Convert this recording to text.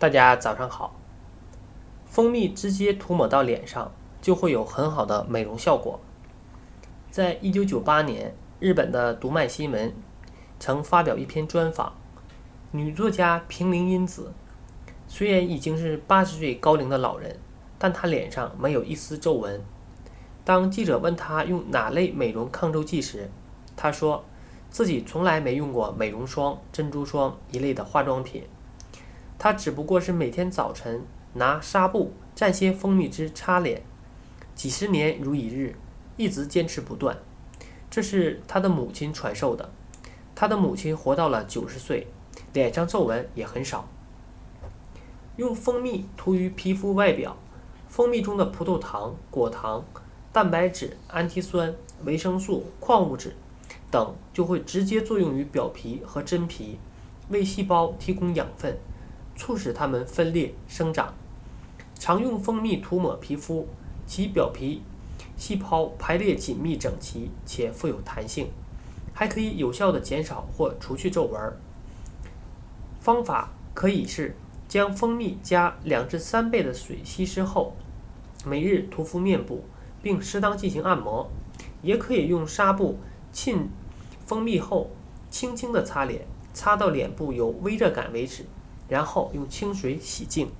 大家早上好。蜂蜜直接涂抹到脸上，就会有很好的美容效果。在一九九八年，日本的读卖新闻曾发表一篇专访，女作家平林英子，虽然已经是八十岁高龄的老人，但她脸上没有一丝皱纹。当记者问她用哪类美容抗皱剂时，她说自己从来没用过美容霜、珍珠霜一类的化妆品。他只不过是每天早晨拿纱布蘸些蜂蜜汁擦脸，几十年如一日，一直坚持不断。这是他的母亲传授的。他的母亲活到了九十岁，脸上皱纹也很少。用蜂蜜涂于皮肤外表，蜂蜜中的葡萄糖、果糖、蛋白质、氨基酸、维生素、矿物质等就会直接作用于表皮和真皮，为细胞提供养分。促使它们分裂生长。常用蜂蜜涂抹皮肤，其表皮细胞排列紧密整齐且富有弹性，还可以有效的减少或除去皱纹。方法可以是将蜂蜜加两至三倍的水稀释后，每日涂敷面部，并适当进行按摩；也可以用纱布浸蜂蜜后，轻轻的擦脸，擦到脸部有微热感为止。然后用清水洗净。